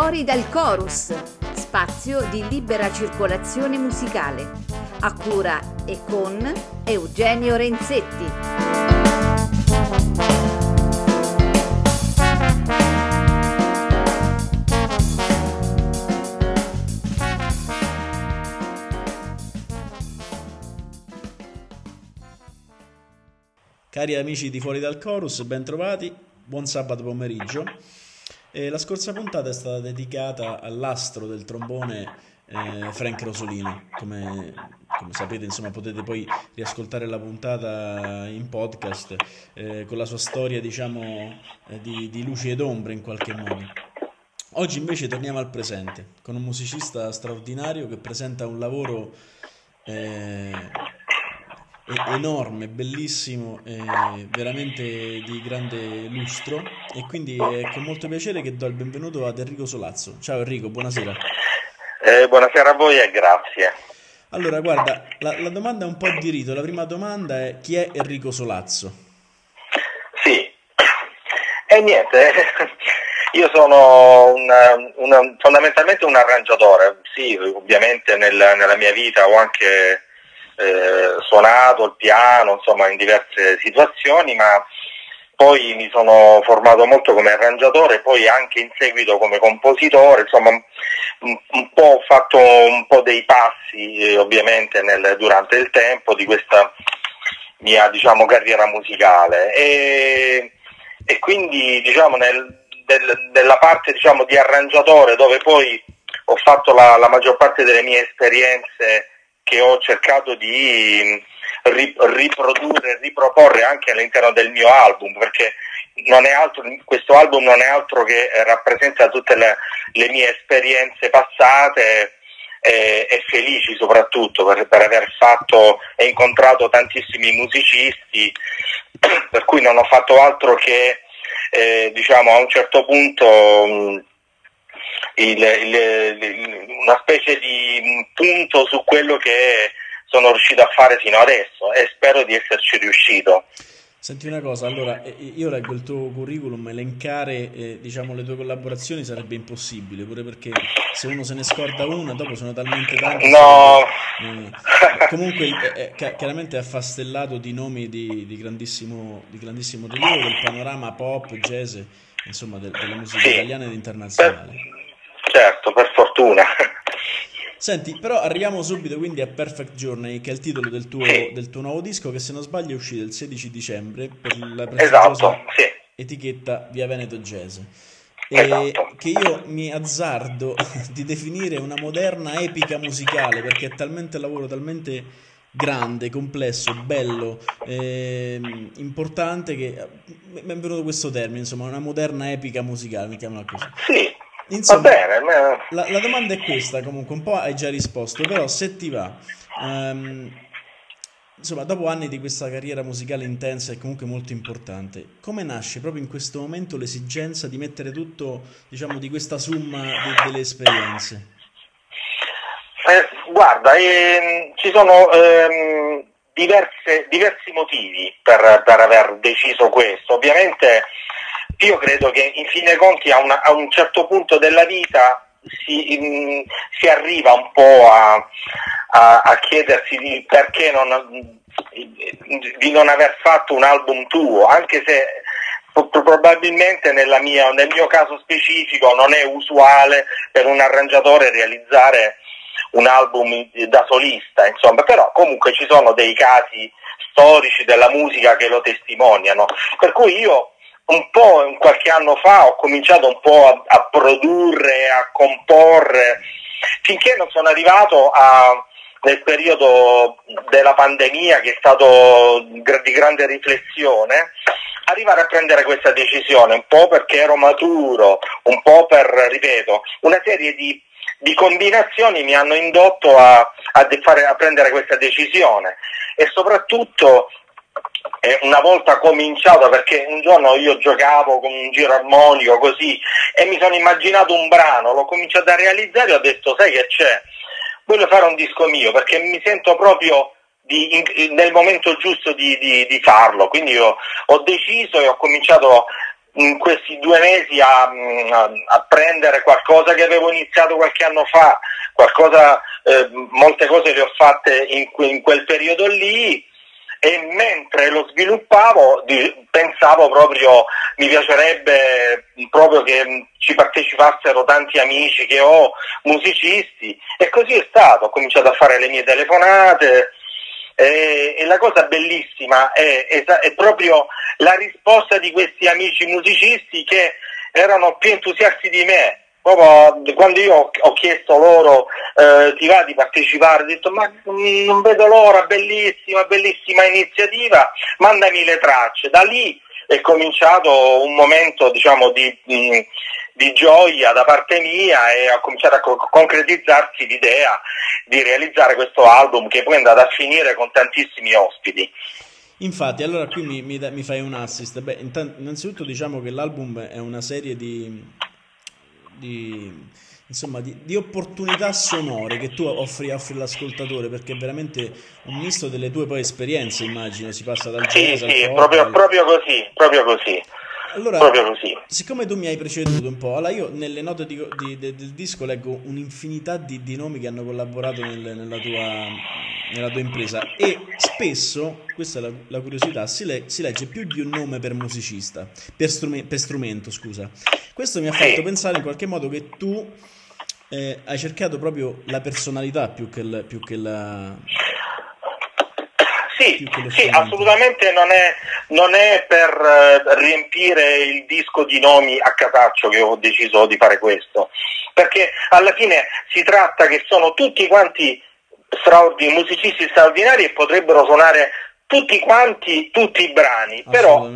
Fuori dal chorus, spazio di libera circolazione musicale, a cura e con Eugenio Renzetti. Cari amici di Fuori dal Chorus, ben trovati, buon sabato pomeriggio. E la scorsa puntata è stata dedicata all'astro del trombone eh, Frank Rosolino. Come, come, sapete, insomma, potete poi riascoltare la puntata in podcast eh, con la sua storia, diciamo, eh, di, di luci ed ombre in qualche modo. Oggi invece torniamo al presente, con un musicista straordinario che presenta un lavoro eh, enorme, bellissimo, veramente di grande lustro e quindi è con molto piacere che do il benvenuto ad Enrico Solazzo. Ciao Enrico, buonasera. Eh, buonasera a voi e grazie. Allora, guarda, la, la, domanda è un po' di rito. La prima domanda è chi è Enrico Solazzo? Sì, e niente, io sono un, un, fondamentalmente un arrangiatore. Sì, ovviamente nel, nella mia vita ho anche eh, suonato il piano, insomma in diverse situazioni, ma poi mi sono formato molto come arrangiatore, poi anche in seguito come compositore, insomma un, un po' ho fatto un po' dei passi eh, ovviamente nel, durante il tempo di questa mia diciamo, carriera musicale. E, e quindi diciamo, nel, del, della parte diciamo, di arrangiatore dove poi ho fatto la, la maggior parte delle mie esperienze che ho cercato di riprodurre e riproporre anche all'interno del mio album, perché altro, questo album non è altro che rappresenta tutte le, le mie esperienze passate e, e felici soprattutto per, per, aver fatto e incontrato tantissimi musicisti, per cui non ho fatto altro che eh, diciamo a un certo punto il, il, una specie di punto su quello che sono riuscito a fare fino adesso e spero di esserci riuscito. Senti una cosa, allora io leggo il tuo curriculum, elencare eh, diciamo, le tue collaborazioni sarebbe impossibile, pure perché se uno se ne scorda una, dopo sono talmente tante. No! Sarebbe, eh, comunque eh, chiaramente è affastellato di nomi di, di, grandissimo, di grandissimo rilievo del panorama pop, jazz, insomma de, della musica italiana ed internazionale. Certo, per fortuna. Senti, però arriviamo subito quindi a Perfect Journey, che è il titolo del tuo, sì. del tuo nuovo disco, che se non sbaglio è uscito il 16 dicembre per la esatto, sì. etichetta Via Veneto Jazz. E esatto. che io mi azzardo di definire una moderna epica musicale, perché è talmente lavoro, talmente grande, complesso, bello, eh, importante che mi è venuto questo termine, insomma, una moderna epica musicale, mettiamola così. Sì, Insomma, va bene. Ma... La, la, domanda è questa, comunque, un po' hai già risposto, però se ti va, um, insomma, dopo anni di questa carriera musicale intensa e comunque molto importante, come nasce proprio in questo momento l'esigenza di mettere tutto, diciamo, di questa somma de, delle esperienze? Eh, guarda, ehm, ci sono ehm, diverse, diversi motivi per, per aver deciso questo. Ovviamente io credo che in fin dei conti a, una, a un certo punto della vita si, in, si arriva un po' a, a, a chiedersi perché non, di non aver fatto un album tuo, anche se probabilmente mia, nel mio caso specifico non è usuale per un arrangiatore realizzare un album da solista, insomma, però comunque ci sono dei casi storici della musica che lo testimoniano, per cui io un po' qualche anno fa ho cominciato un po' a, a produrre, a comporre, finché non sono arrivato a, nel periodo della pandemia che è stato di grande riflessione, arrivare a prendere questa decisione, un po' perché ero maturo, un po' per, ripeto, una serie di, di combinazioni mi hanno indotto a, a, fare, a prendere questa decisione. E soprattutto e una volta cominciato, perché un giorno io giocavo con un giro armonico così e mi sono immaginato un brano, l'ho cominciato a realizzare e ho detto sai che c'è, voglio fare un disco mio perché mi sento proprio di, in, nel momento giusto di, di, di, farlo, quindi io ho deciso e ho cominciato in questi due mesi a, a, a, prendere qualcosa che avevo iniziato qualche anno fa, qualcosa, eh, molte cose le ho fatte in, in, quel periodo lì e mentre lo sviluppavo di, pensavo proprio, mi piacerebbe proprio che ci partecipassero tanti amici che ho, musicisti e così è stato, ho cominciato a fare le mie telefonate, e, e, la cosa bellissima è, è, è, proprio la risposta di questi amici musicisti che erano più entusiasti di me. Proprio quando io ho chiesto loro eh, ti va di partecipare, ho detto ma non vedo l'ora, bellissima, bellissima iniziativa, mandami le tracce. Da lì è cominciato un momento diciamo, di, di, gioia da parte mia e ha cominciato a co- concretizzarsi l'idea di realizzare questo album che poi è andato a finire con tantissimi ospiti. Infatti, allora qui mi, mi, mi fai un assist. Beh, innanzitutto diciamo che l'album è una serie di, di insomma, di, di, opportunità sonore che tu offri, offri, all'ascoltatore, perché è veramente un misto delle tue poi esperienze, immagino, si passa dal sì, jazz sì, al proprio, al... proprio così, proprio così. Allora, proprio così. siccome tu mi hai preceduto un po', allora io nelle note di, di, de, del disco leggo un'infinità di, di, nomi che hanno collaborato nel, nella, tua, nella, tua, impresa e spesso, questa è la, la curiosità, si, le, si, legge più di un nome per musicista, per, strume, per strumento, scusa. Questo mi ha fatto pensare in qualche modo che tu eh, hai cercato proprio la personalità più che, il, più che la... Sì, sì assolutamente non è, non è per uh, riempire il disco di nomi a casaccio che ho deciso di fare questo, perché alla fine si tratta che sono tutti quanti straordinari, musicisti straordinari e potrebbero suonare tutti quanti tutti i brani, però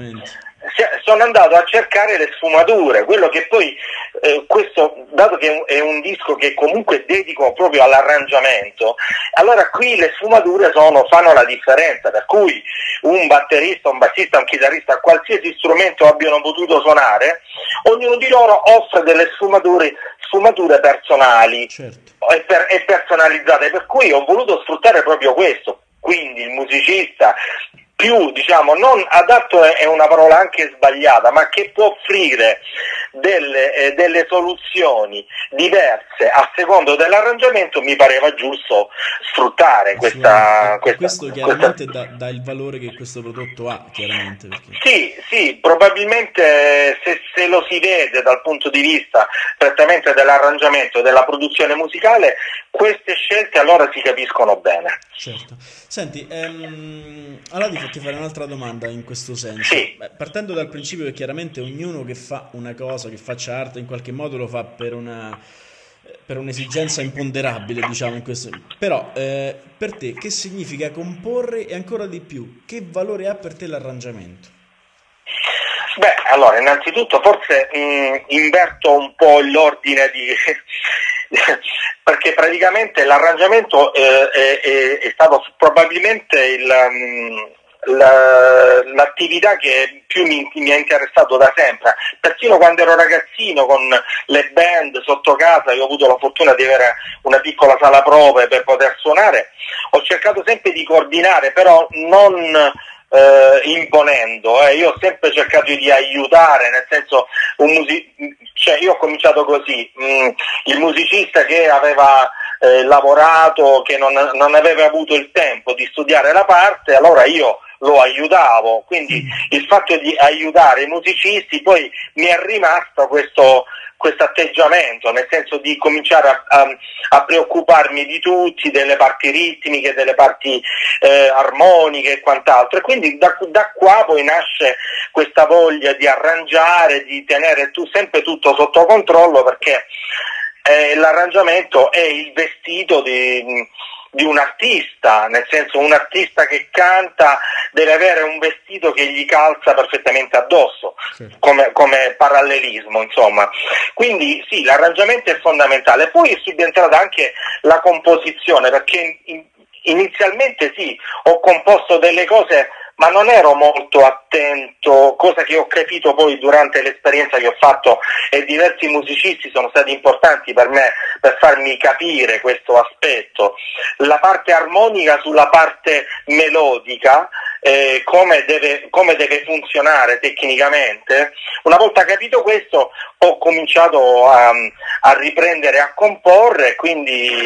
sono andato a cercare le sfumature, quello che poi, eh, questo, dato che è un disco che comunque dedico proprio all'arrangiamento, allora qui le sfumature sono, fanno la differenza, per cui un batterista, un bassista, un chitarrista, qualsiasi strumento abbiano potuto suonare, ognuno di loro offre delle sfumature, sfumature personali certo. e, per, e personalizzate, per cui ho voluto sfruttare proprio questo, quindi il musicista più, diciamo, non adatto è una parola anche sbagliata, ma che può offrire delle, eh, delle soluzioni diverse a secondo dell'arrangiamento, mi pareva giusto sfruttare questa, questa Questo chiaramente questa... dà, dà, il valore che questo prodotto ha, chiaramente. Perché... Sì, sì, probabilmente se, se, lo si vede dal punto di vista prettamente dell'arrangiamento e della produzione musicale, queste scelte allora si capiscono bene. Certo. Senti, ehm, allora faccio fare un'altra domanda in questo senso. Sì. Beh, partendo dal principio che chiaramente ognuno che fa una cosa, che faccia arte, in qualche modo lo fa per una per un'esigenza imponderabile, diciamo in questo. Però eh, per te che significa comporre e ancora di più, che valore ha per te l'arrangiamento? Beh, allora, innanzitutto forse mh, mm, inverto un po' l'ordine di, perché praticamente l'arrangiamento eh, è, è, è, stato probabilmente il, um, la, l'attività che più mi, mi, ha interessato da sempre, persino quando ero ragazzino con le band sotto casa, io ho avuto la fortuna di avere una piccola sala prove per poter suonare, ho cercato sempre di coordinare, però non eh, imponendo, eh. io ho sempre cercato di aiutare, nel senso, music- cioè io ho cominciato così, mm, il musicista che aveva eh, lavorato, che non, non aveva avuto il tempo di studiare la parte, allora io lo aiutavo, quindi il fatto di aiutare i musicisti poi mi è rimasto questo, questo atteggiamento, nel senso di cominciare a, a, a, preoccuparmi di tutti, delle parti ritmiche, delle parti eh, armoniche e quant'altro. E quindi da, da, qua poi nasce questa voglia di arrangiare, di tenere tu, sempre tutto sotto controllo perché eh, l'arrangiamento è il vestito di di un artista, nel senso un artista che canta deve avere un vestito che gli calza perfettamente addosso, sì. come, come, parallelismo, insomma. Quindi sì, l'arrangiamento è fondamentale. Poi è subentrata anche la composizione, perché in, inizialmente sì, ho composto delle cose ma non ero molto attento, cosa che ho capito poi durante l'esperienza che ho fatto e diversi musicisti sono stati importanti per me per farmi capire questo aspetto. La parte armonica sulla parte melodica eh, come, deve, come, deve, funzionare tecnicamente, una volta capito questo ho cominciato a, a riprendere a comporre, quindi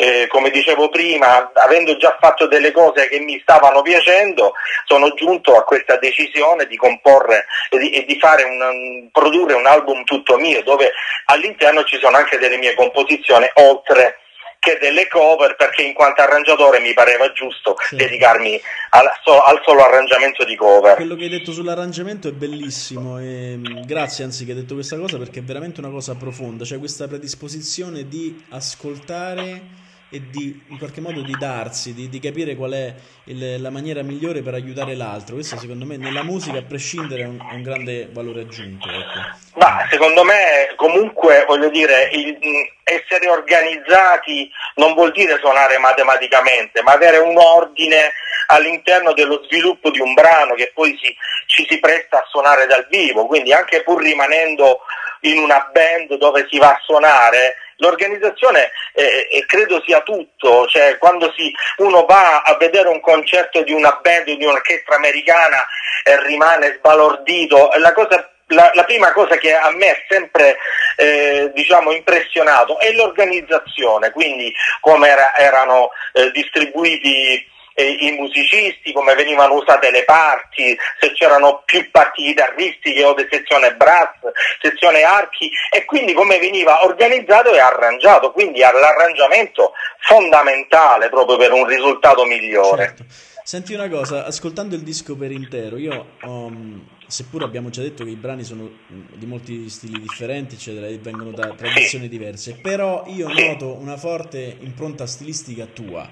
eh, come dicevo prima, avendo già fatto delle cose che mi stavano piacendo, sono giunto a questa decisione di comporre e di, e di un, produrre un album tutto mio, dove all'interno ci sono anche delle mie composizioni, oltre che delle cover perché in quanto arrangiatore mi pareva giusto sì. dedicarmi al, so, al, solo arrangiamento di cover. Quello che hai detto sull'arrangiamento è bellissimo e mm, grazie anzi che hai detto questa cosa perché è veramente una cosa profonda, cioè questa predisposizione di ascoltare e di in qualche modo di darsi, di, di capire qual è il, la maniera migliore per aiutare l'altro. Questo secondo me nella musica a prescindere è un, un grande valore aggiunto. Ecco. Ma secondo me comunque voglio dire, il, essere organizzati non vuol dire suonare matematicamente, ma avere un ordine all'interno dello sviluppo di un brano che poi si, ci si presta a suonare dal vivo, quindi anche pur rimanendo in una band dove si va a suonare, l'organizzazione eh, eh, credo sia tutto, cioè quando si, uno va a vedere un concerto di una band, di un'orchestra americana e rimane sbalordito, la, cosa, la, la prima cosa che a me è sempre eh, diciamo, impressionato è l'organizzazione, quindi come era, erano eh, distribuiti eh, i musicisti, come venivano usate le parti, se c'erano più parti chitarristiche o di sezione brass, sezione archi e quindi come veniva organizzato e arrangiato, quindi l'arrangiamento fondamentale proprio per un risultato migliore. Certo. Senti una cosa, ascoltando il disco per intero, io um, seppur abbiamo già detto che i brani sono di molti stili differenti, eccetera, e vengono da tradizioni diverse, però io noto una forte impronta stilistica tua.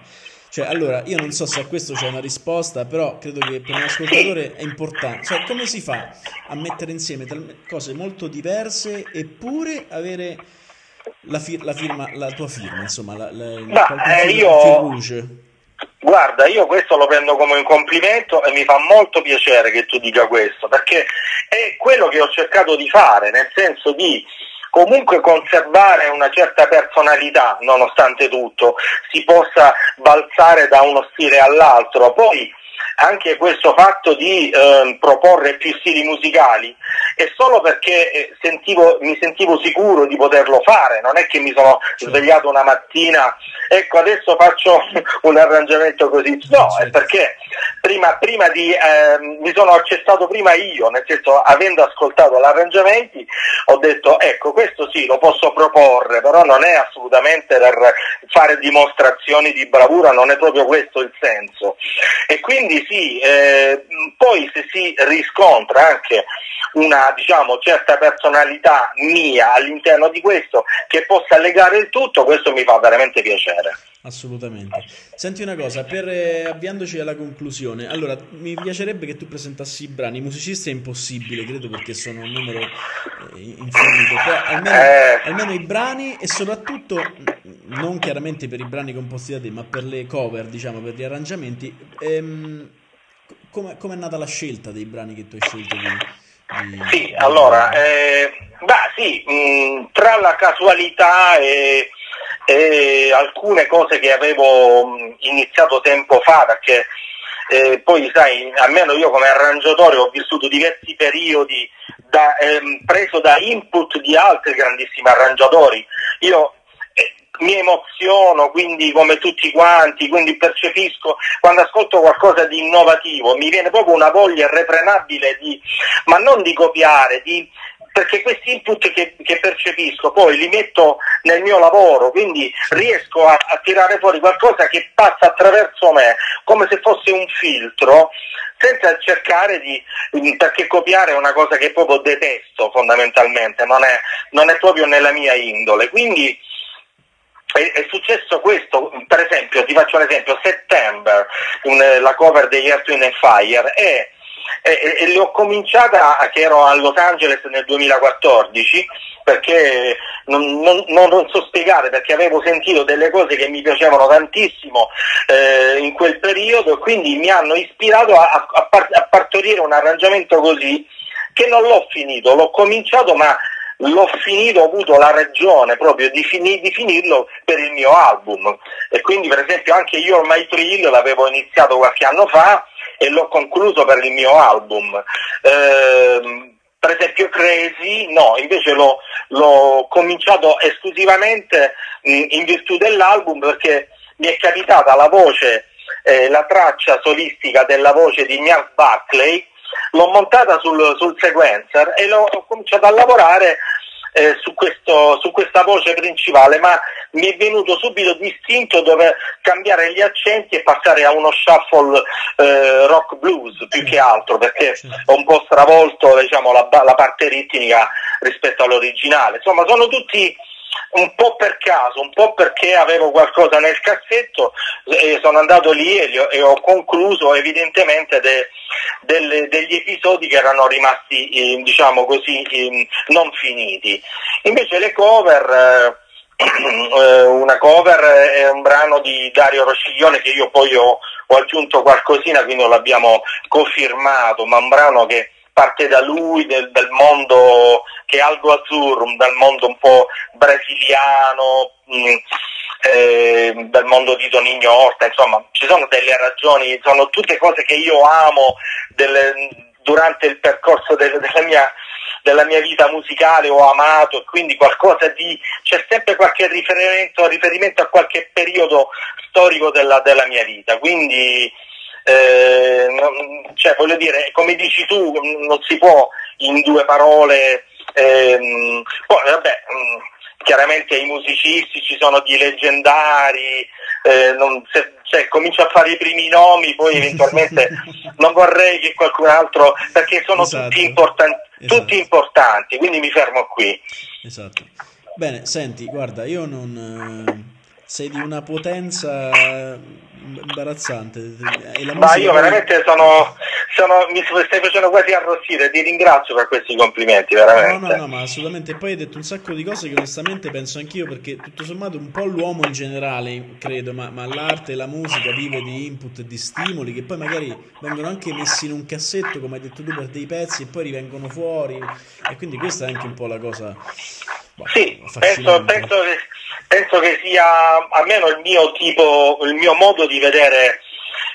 Cioè, allora, io non so se a questo c'è una risposta, però credo che per un ascoltatore è importante. Cioè, come si fa a mettere insieme cose molto diverse eppure avere la, fir- la, firma, la tua firma, insomma, la, la, Ma, eh, io... Guarda, io questo lo prendo come un complimento e mi fa molto piacere che tu dica questo, perché è quello che ho cercato di fare, nel senso di comunque conservare una certa personalità nonostante tutto, si possa balzare da uno stile all'altro. Poi anche questo fatto di eh, proporre più stili musicali. È solo perché eh, sentivo, mi sentivo sicuro di poterlo fare, non è che mi sono svegliato una mattina, ecco adesso faccio un arrangiamento così, no, è perché prima, prima di, eh, mi sono accettato prima io, nel senso avendo ascoltato gli arrangiamenti ho detto ecco questo sì lo posso proporre, però non è assolutamente per fare dimostrazioni di bravura, non è proprio questo il senso. E quindi sì, eh, poi se si riscontra anche una diciamo, certa personalità mia all'interno di questo che possa legare il tutto, questo mi fa veramente piacere. Assolutamente. Senti una cosa, per eh, avviandoci alla conclusione, allora mi piacerebbe che tu presentassi i brani. I musicisti è impossibile, credo, perché sono un numero eh, infinito. Però almeno, eh. almeno, i brani e soprattutto, non chiaramente per i brani composti da te, ma per le cover, diciamo, per gli arrangiamenti. Ehm, come è nata la scelta dei brani che tu hai scelto di, di... Sì, allora, eh, beh, sì, mh, mm, tra la casualità e, e, alcune cose che avevo mm, iniziato tempo fa, perché eh, poi sai, almeno io come arrangiatore ho vissuto diversi periodi da, ehm, preso da input di altri grandissimi arrangiatori. Io mi emoziono, quindi come tutti quanti, quindi percepisco, quando ascolto qualcosa di innovativo, mi viene proprio una voglia irrefrenabile di, ma non di copiare, di, perché questi input che, che, percepisco poi li metto nel mio lavoro, quindi riesco a, a, tirare fuori qualcosa che passa attraverso me, come se fosse un filtro, senza cercare di, perché copiare è una cosa che proprio detesto fondamentalmente, non è, non è proprio nella mia indole. Quindi è, è, successo questo, per esempio, ti faccio un esempio, September, un, la cover degli Earth, Wind Fire, e, e, e l'ho cominciata che ero a Los Angeles nel 2014 perché non, non, non, so spiegare, perché avevo sentito delle cose che mi piacevano tantissimo eh, in quel periodo e quindi mi hanno ispirato a, a, a partorire un arrangiamento così che non l'ho finito, l'ho cominciato ma l'ho finito, ho avuto la ragione proprio di, fini, di, finirlo per il mio album e quindi per esempio anche io ormai Thrill l'avevo iniziato qualche anno fa e l'ho concluso per il mio album. Eh, per esempio Crazy, no, invece l'ho, l'ho cominciato esclusivamente mh, in virtù dell'album perché mi è capitata la voce, eh, la traccia solistica della voce di Miles Buckley, l'ho montata sul, sul sequencer e l'ho, ho cominciato a lavorare eh, su, questo, su, questa voce principale, ma mi è venuto subito distinto dove cambiare gli accenti e passare a uno shuffle eh, rock blues più che altro, perché ho un po' stravolto diciamo, la, la parte ritmica rispetto all'originale. Insomma, sono tutti un po' per caso, un po' perché avevo qualcosa nel cassetto e sono andato lì e, ho, e ho concluso evidentemente de, delle, degli episodi che erano rimasti eh, diciamo così eh, non finiti. Invece le cover eh, una cover è un brano di Dario Rociglione che io poi ho, ho aggiunto qualcosina, quindi l'abbiamo confermato, ma un brano che parte da lui, del, del mondo che è Aldo Azzurro, dal mondo un po' brasiliano, mh, mm, eh, dal mondo di Tonigno Orta, insomma ci sono delle ragioni, sono tutte cose che io amo delle, durante il percorso del, della, mia, della, mia, vita musicale, ho amato, quindi qualcosa di, c'è sempre qualche riferimento, riferimento a qualche periodo storico della, della mia vita, quindi eh, non, cioè, voglio dire, come dici tu, non si può in due parole. Ehm, poi vabbè, mm, chiaramente i musicisti ci sono di leggendari, eh, non, se, cioè, comincio a fare i primi nomi, poi eventualmente non vorrei che qualcun altro, perché sono esatto. tutti, importan- esatto. tutti importanti, quindi mi fermo qui. Esatto. Bene, senti, guarda, io non... Eh, sei di una potenza imbarazzante. Ma io veramente sono, sono, mi stai facendo quasi arrossire, ti ringrazio per questi complimenti, veramente. No, no, no, ma assolutamente. Poi hai detto un sacco di cose che onestamente penso anch'io, perché tutto sommato un po' l'uomo in generale, credo, ma, ma l'arte e la musica vive di input e di stimoli che poi magari vengono anche messi in un cassetto, come hai detto tu, per dei pezzi e poi rivengono fuori. E quindi questa è anche un po' la cosa... Sì, penso, penso che penso che sia almeno il mio tipo, il mio modo di vedere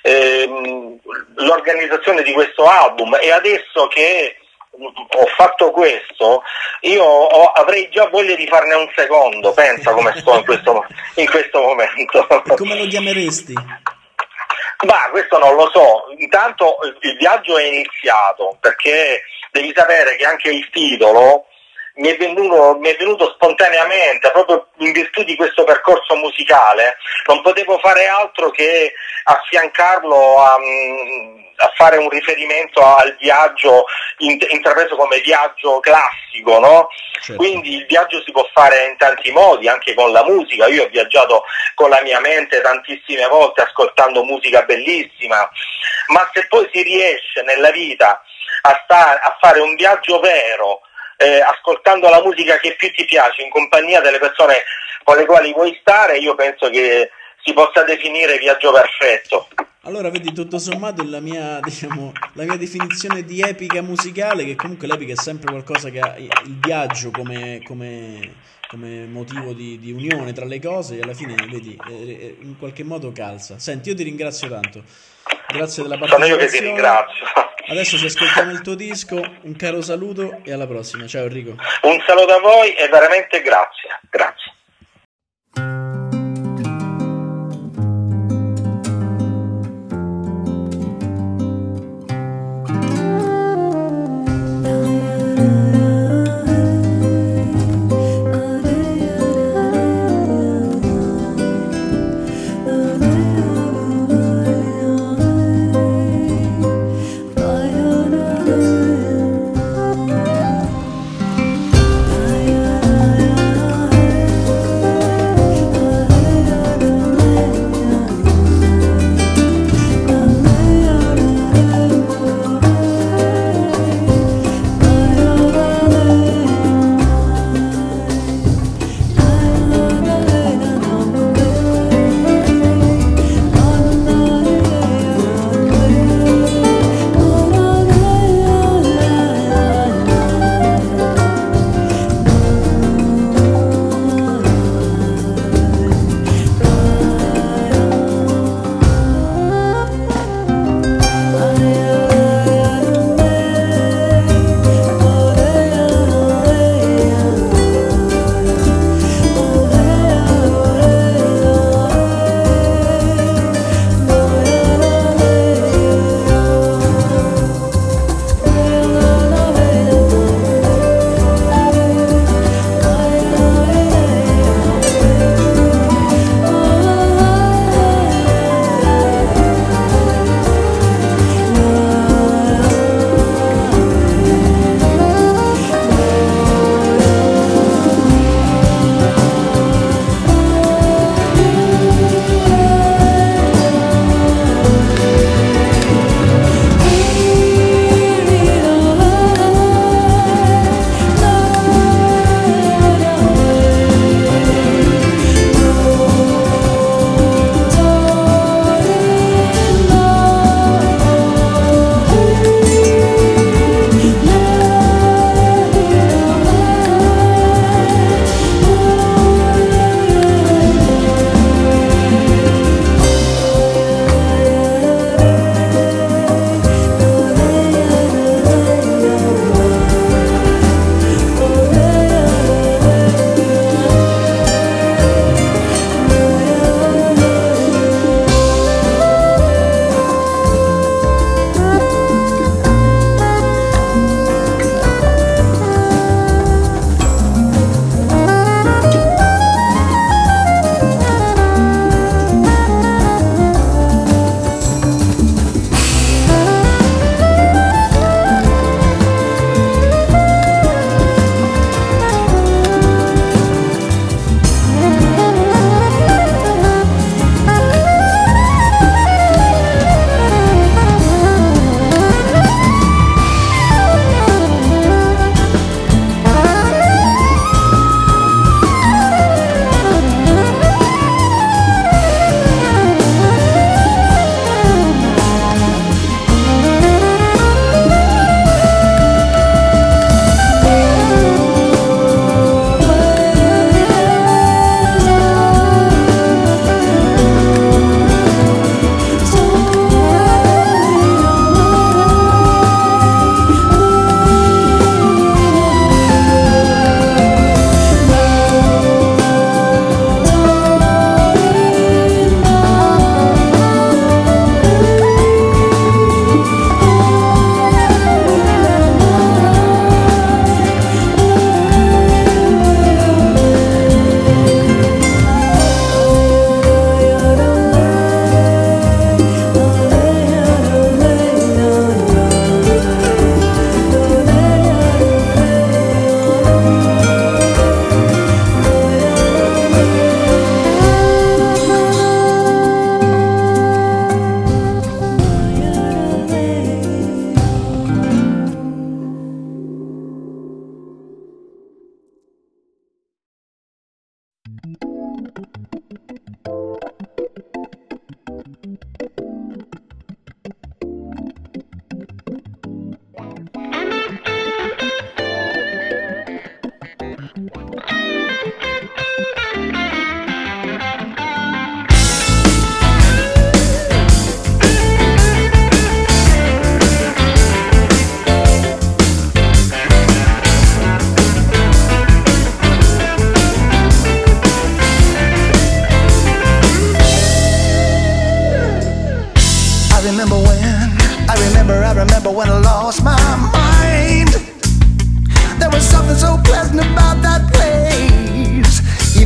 ehm, l'organizzazione di questo album e adesso che ho fatto questo, io ho, avrei già voglia di farne un secondo, pensa come sto in questo, in questo momento. E come lo chiameresti? Ma questo non lo so, intanto il viaggio è iniziato perché devi sapere che anche il titolo mi è, venuto, mi è venuto spontaneamente, proprio in virtù di questo percorso musicale, non potevo fare altro che affiancarlo a, a fare un riferimento al viaggio intrapreso come viaggio classico, no? certo. quindi il viaggio si può fare in tanti modi, anche con la musica, io ho viaggiato con la mia mente tantissime volte ascoltando musica bellissima, ma se poi si riesce nella vita a, stare, a fare un viaggio vero, eh, ascoltando la musica che più ti piace, in compagnia delle persone con le quali vuoi stare, io penso che si possa definire viaggio perfetto. Allora, vedi, tutto sommato la mia, diciamo, la mia definizione di epica musicale, che comunque l'epica è sempre qualcosa che ha il viaggio come, come, come motivo di, di, unione tra le cose, e alla fine, vedi, in qualche modo calza. Senti, io ti ringrazio tanto. Grazie della partecipazione. Sono io che ti ringrazio. Adesso ci ascoltiamo il tuo disco, un caro saluto e alla prossima. Ciao Enrico. Un saluto a voi e veramente grazie. Grazie.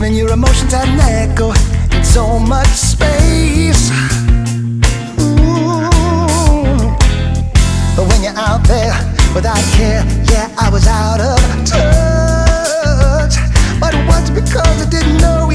When your emotions had an echo in so much space. Ooh. But when you're out there without care, yeah, I was out of touch. But it was because I didn't know.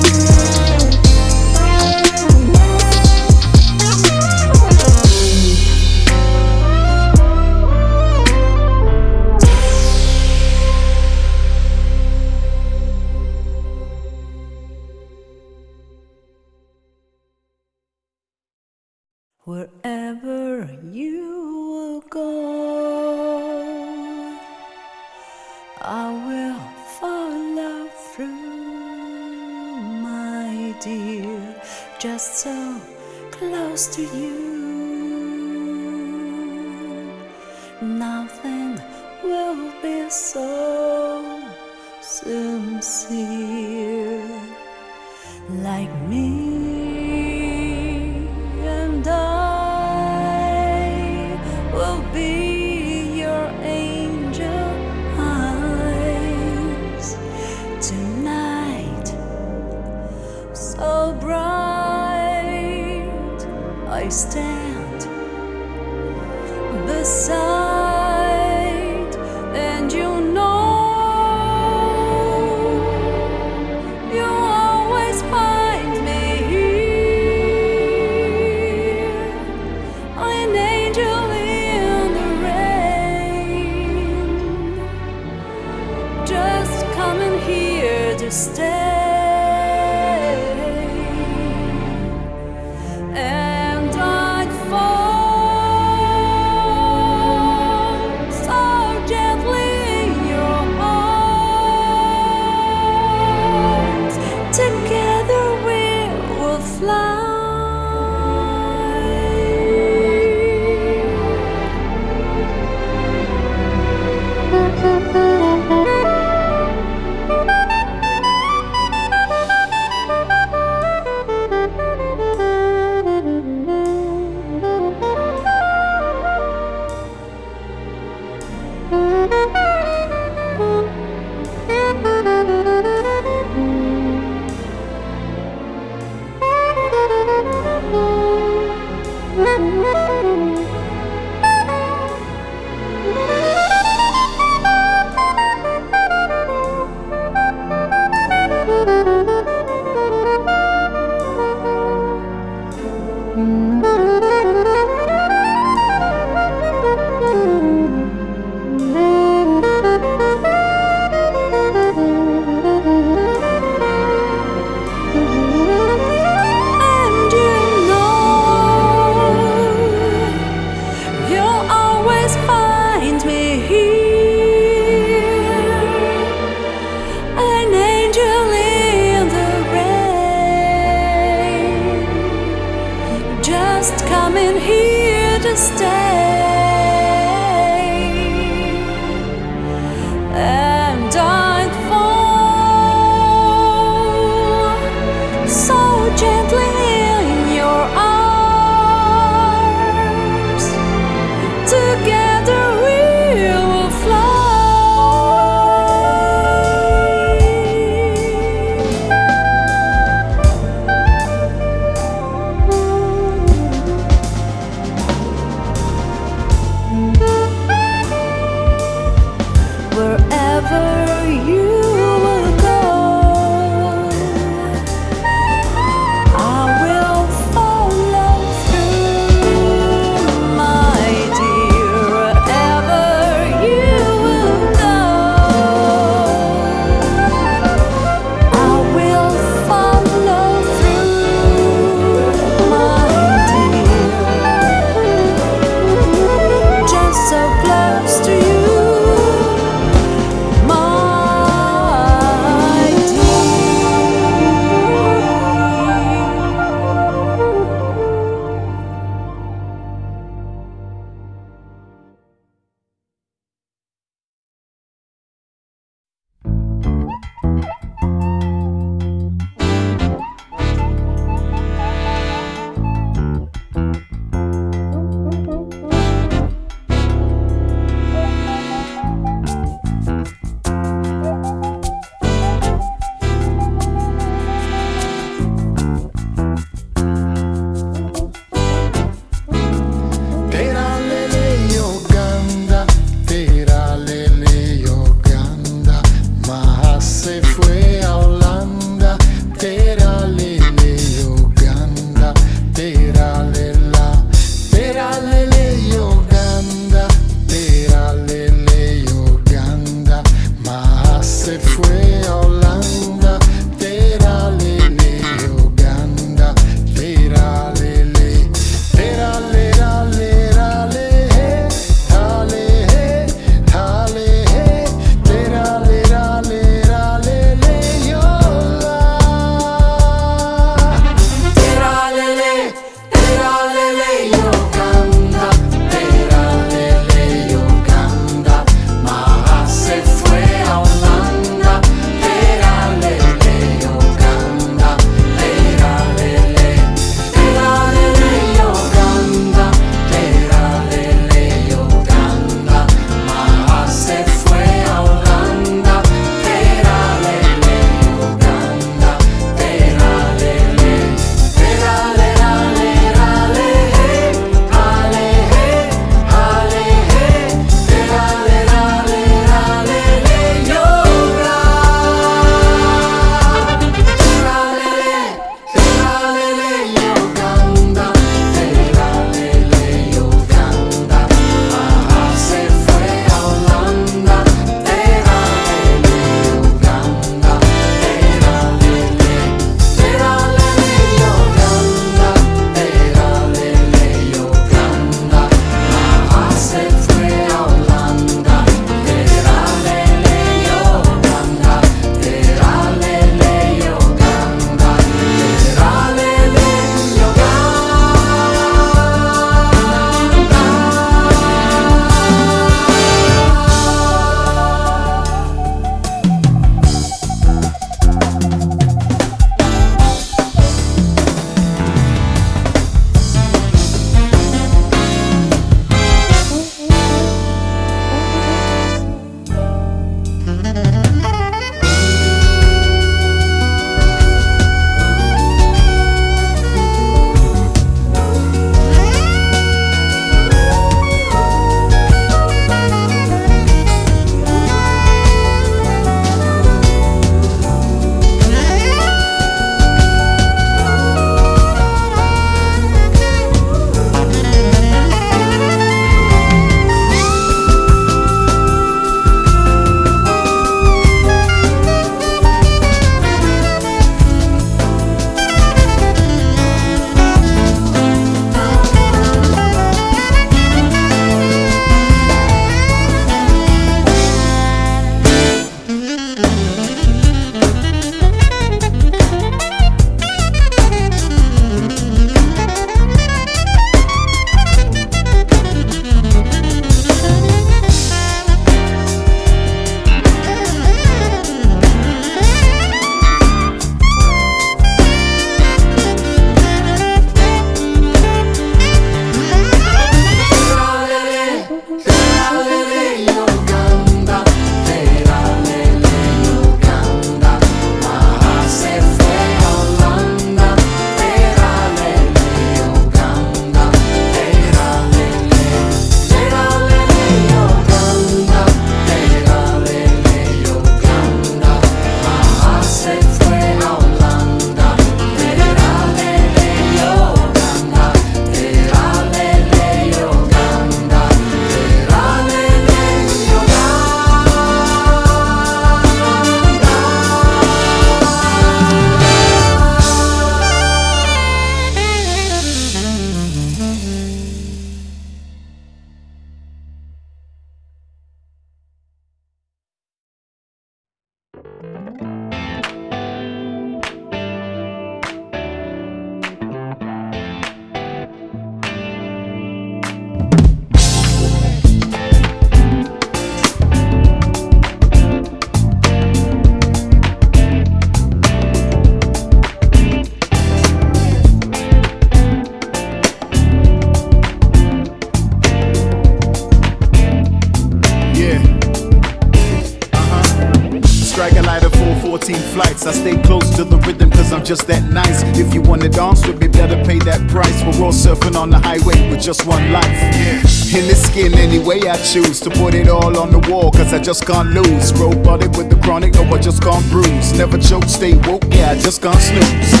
I'm just that nice. If you wanna dance with me, better pay that price. We're all surfing on the highway with just one life. Yeah. In this skin, any way I choose to put it all on the wall cause I just can't lose. Robotic with the chronic, no, I just can't bruise. Never choke, stay woke, yeah, I just can't snooze.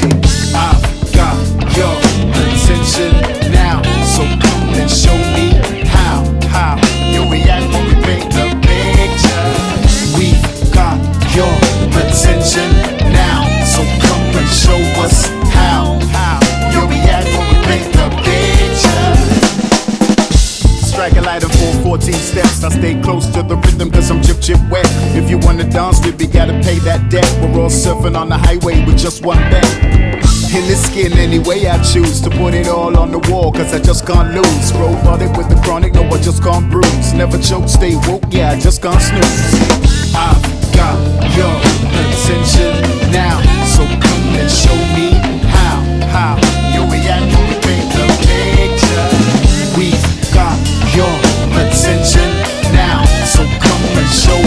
I've got your attention now, so come and show me how. How you react when we paint the picture. We've got your attention us how. How you react when we paint the picture. Strike a light and full 14 steps. I stay close to the rhythm cause I'm chip chip wet. If you wanna dance with me, gotta pay that debt. We're all surfing on the highway with just one bet. In this skin, any way I choose to put it all on the wall, cause I just can't lose. Robotic with the chronic, no, I just can't bruise. Never choke, stay woke, yeah, I just can't snooze. I've got your attention now, so come and show me how. How you react when we paint the picture. We've got your attention now, so come and show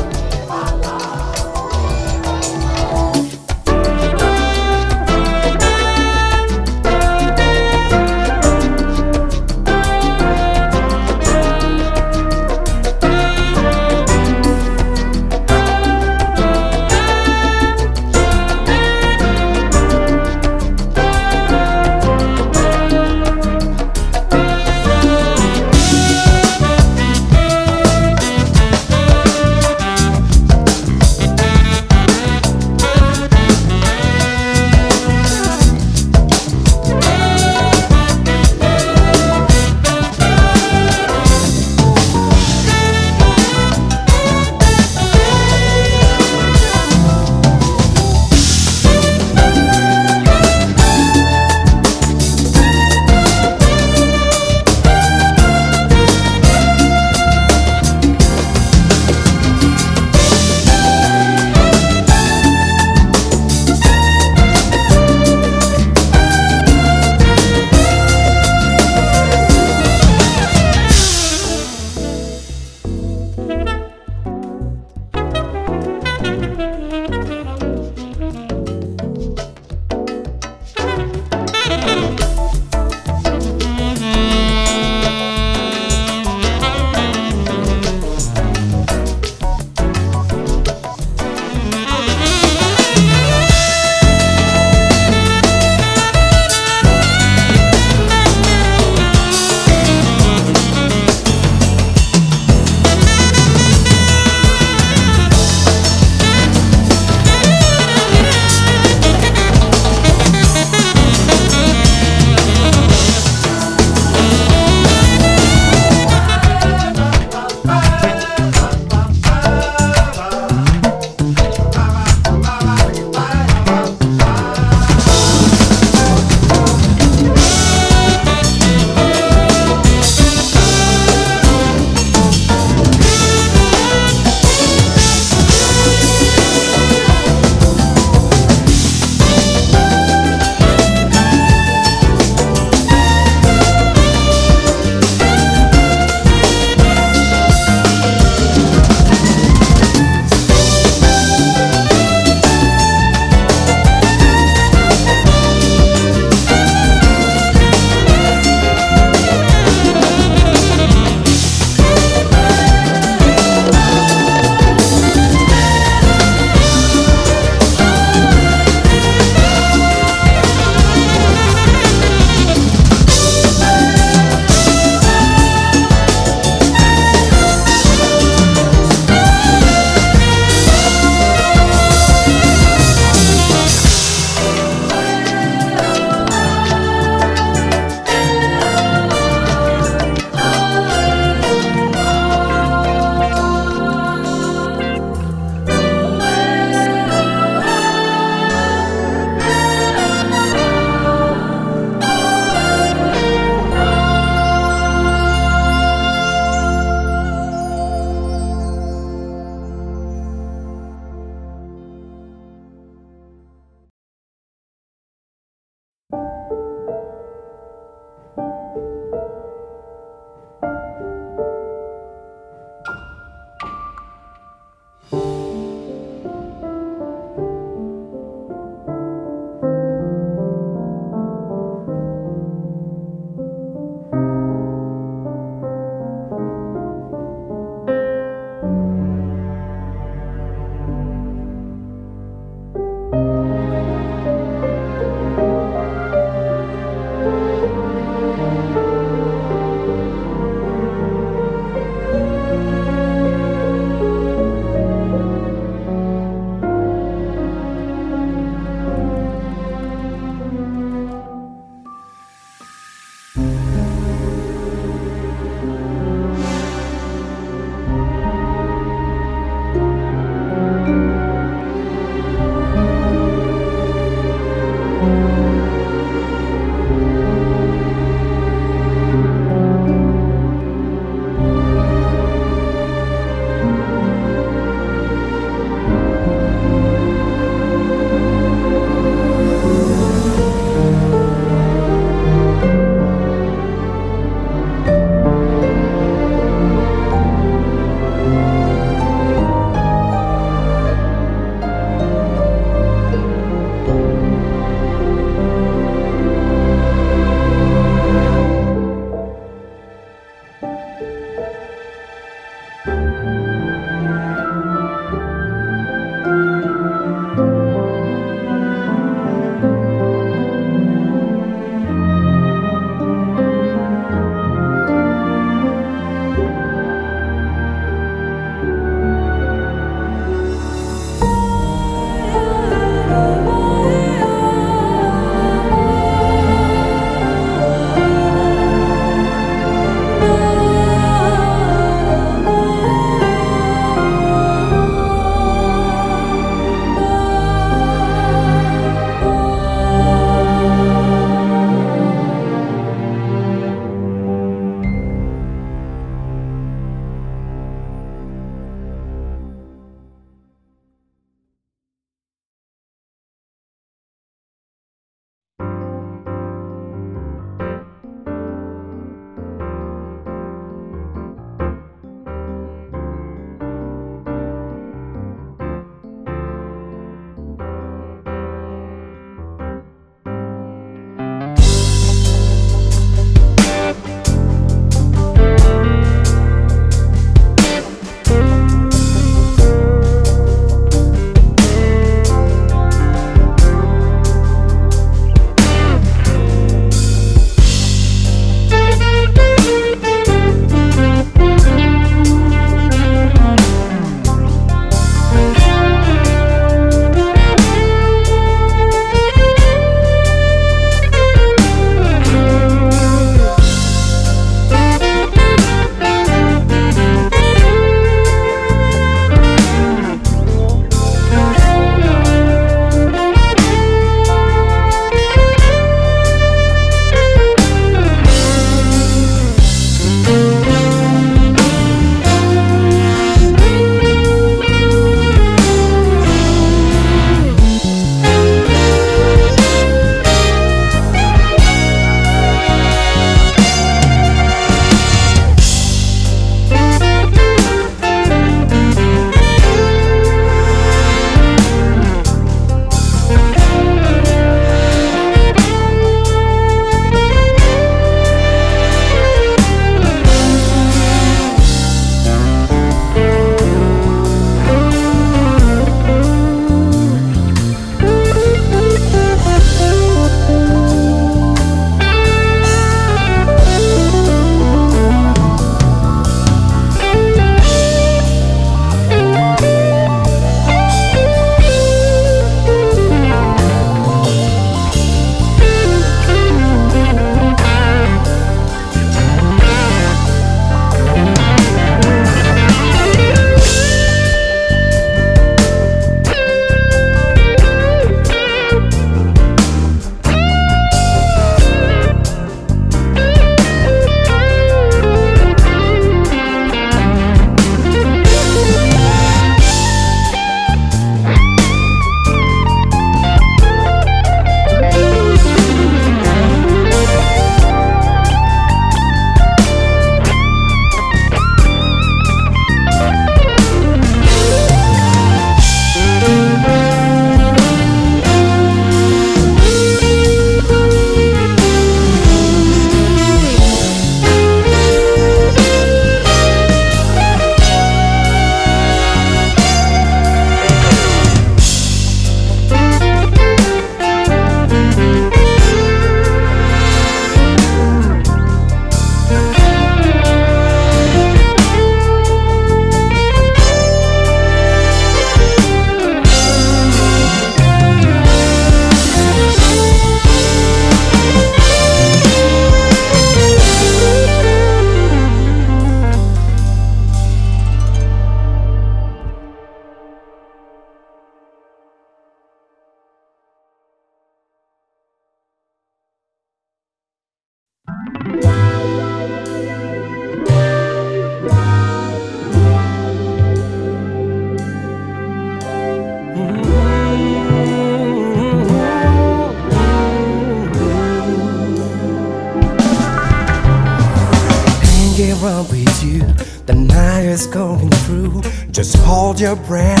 your breath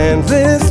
and this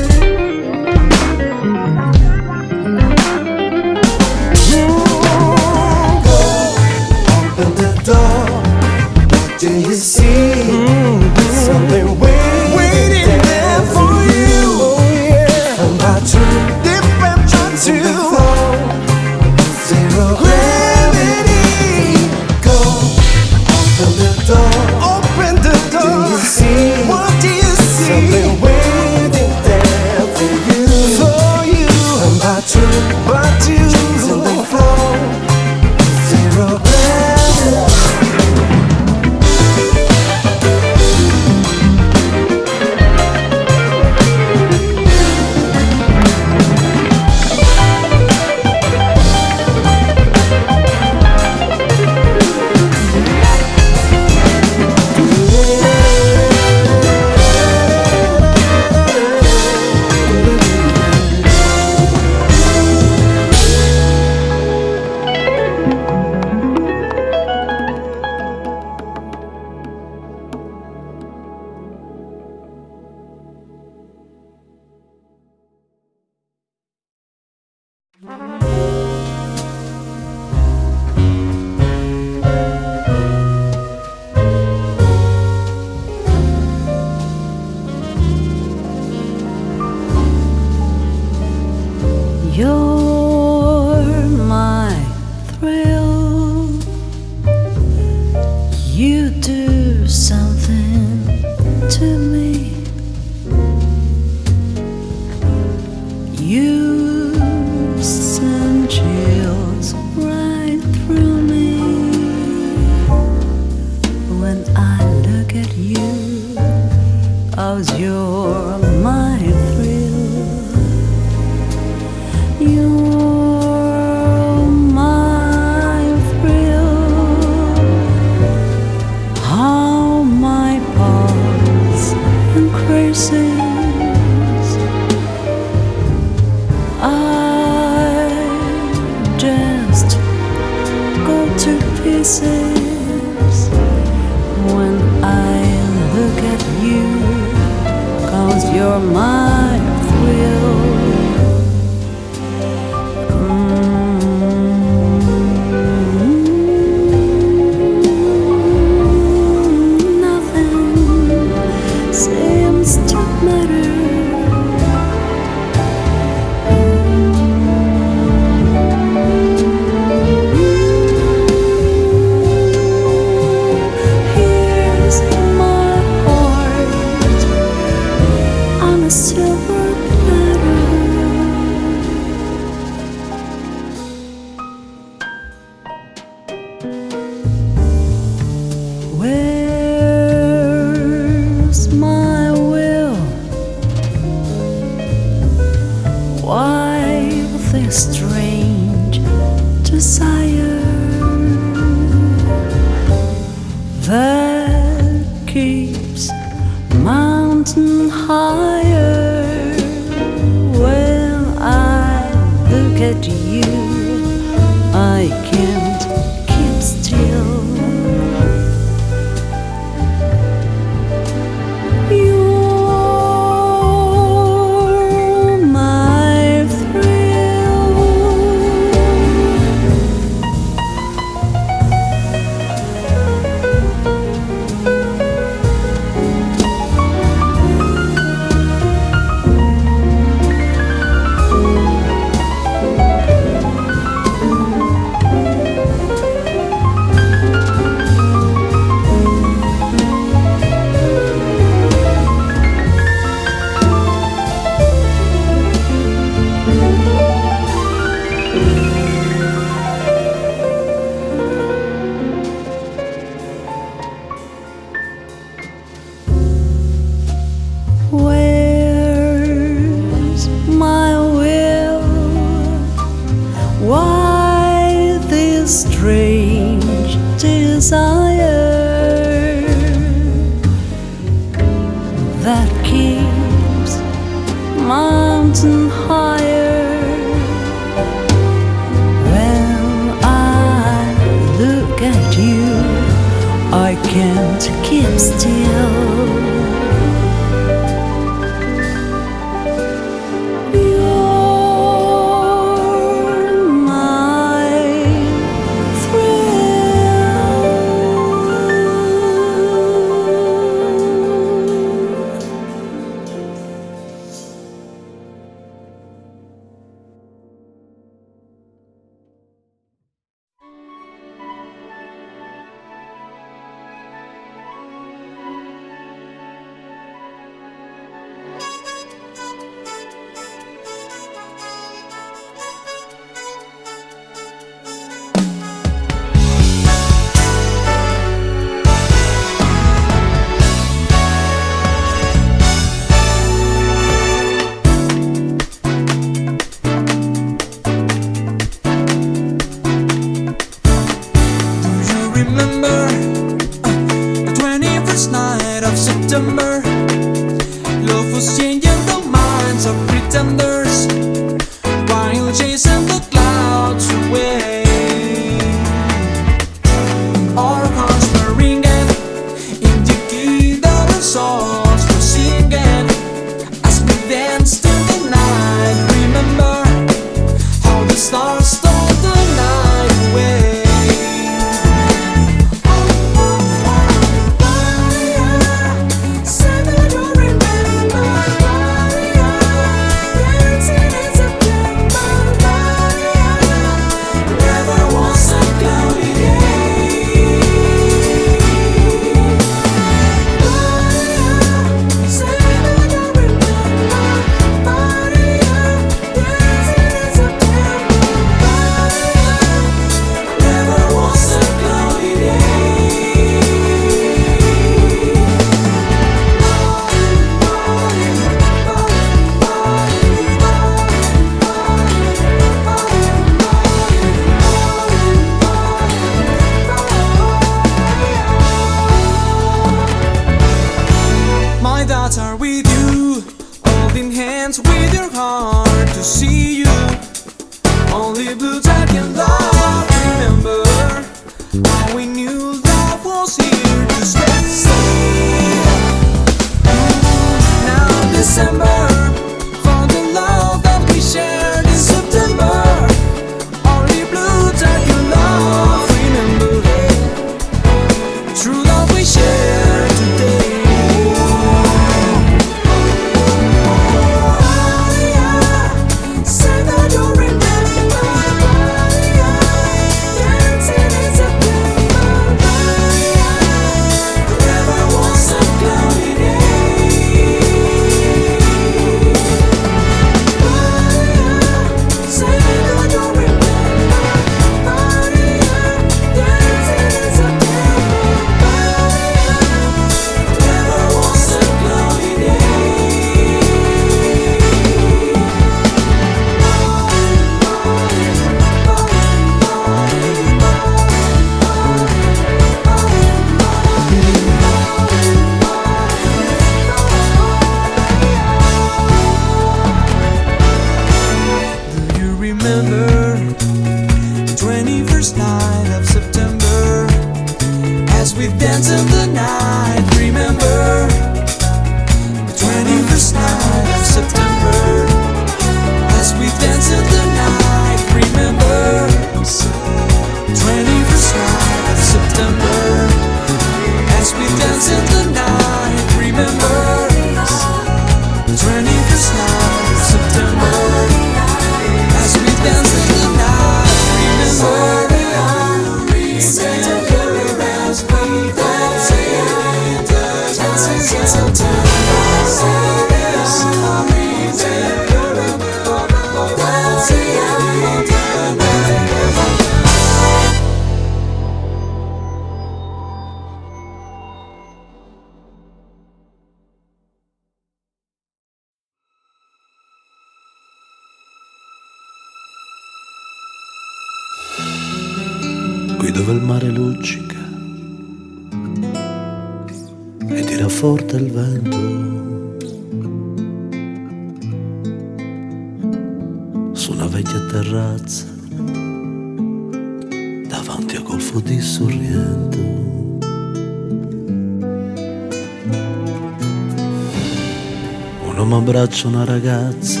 una ragazza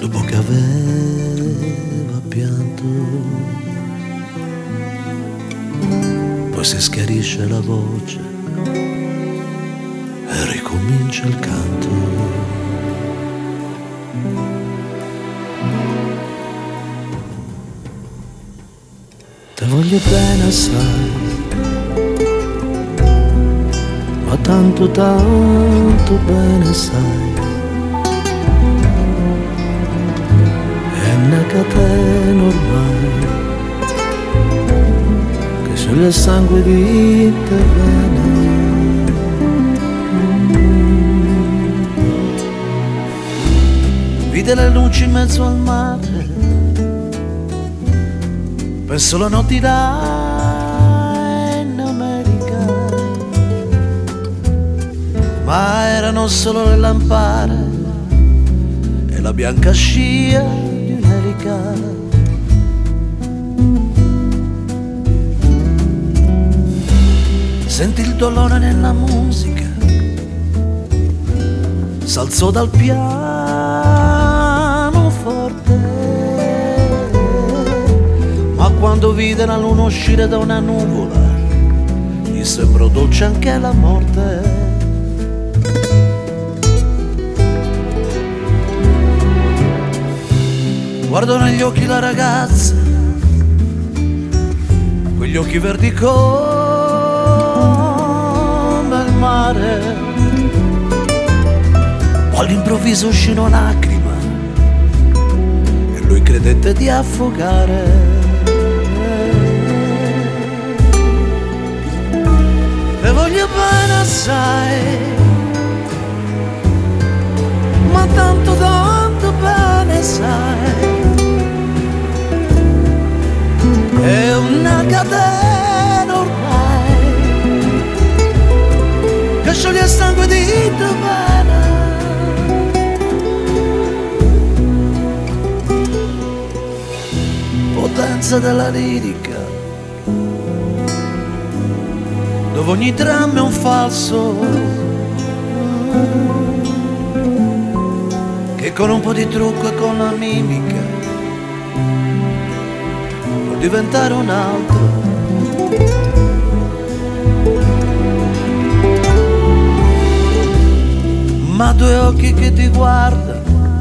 dopo che aveva pianto. Poi si schiarisce la voce e ricomincia il canto. Te voglio bene assai, tanto tanto bene sai. È una catena ormai che il sangue di te bene. Vide le luci in mezzo al mare, penso la notte là ma erano solo le lampare e la bianca scia di un'elica. Senti il dolore nella musica, s'alzò dal piano forte, ma quando vide la luna uscire da una nuvola, gli sembrò dolce anche la morte. Guardo negli occhi la ragazza, quegli occhi verdi come il mare. All'improvviso uscì una lacrima e lui credette di affogare. E voglio bene assai, ma tanto tanto bene sai. È una catena ormai che scioglie sangue di bene. Potenza della lirica, dove ogni dramma è un falso, che con un po' di trucco e con la mimica diventare un altro. Ma due occhi che ti guardano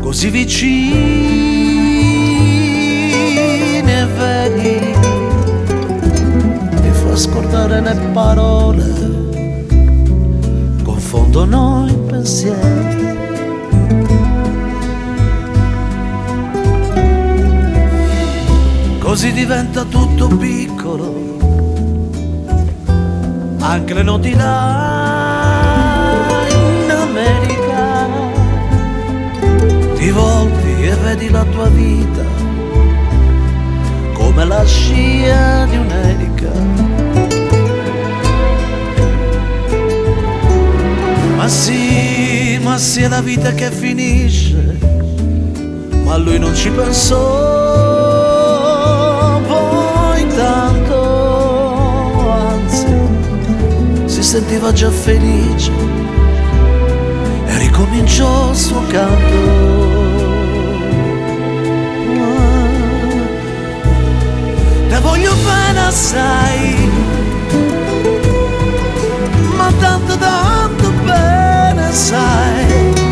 così vicini e vedi ti fa scordare le parole confondono i pensieri così diventa tutto piccolo, anche le notti là in America, ti volti e vedi la tua vita come la scia di un'erica. Ma sì, ma sì è la vita che finisce, ma lui non ci pensò. sentiva già felice e ricominciò il suo canto. Ah. Te voglio bene assai, ma tanto tanto bene sai.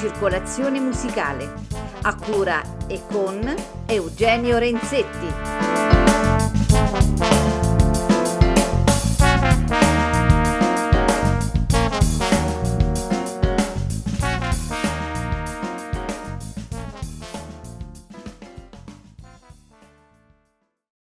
Circolazione musicale, a cura e con Eugenio Renzetti.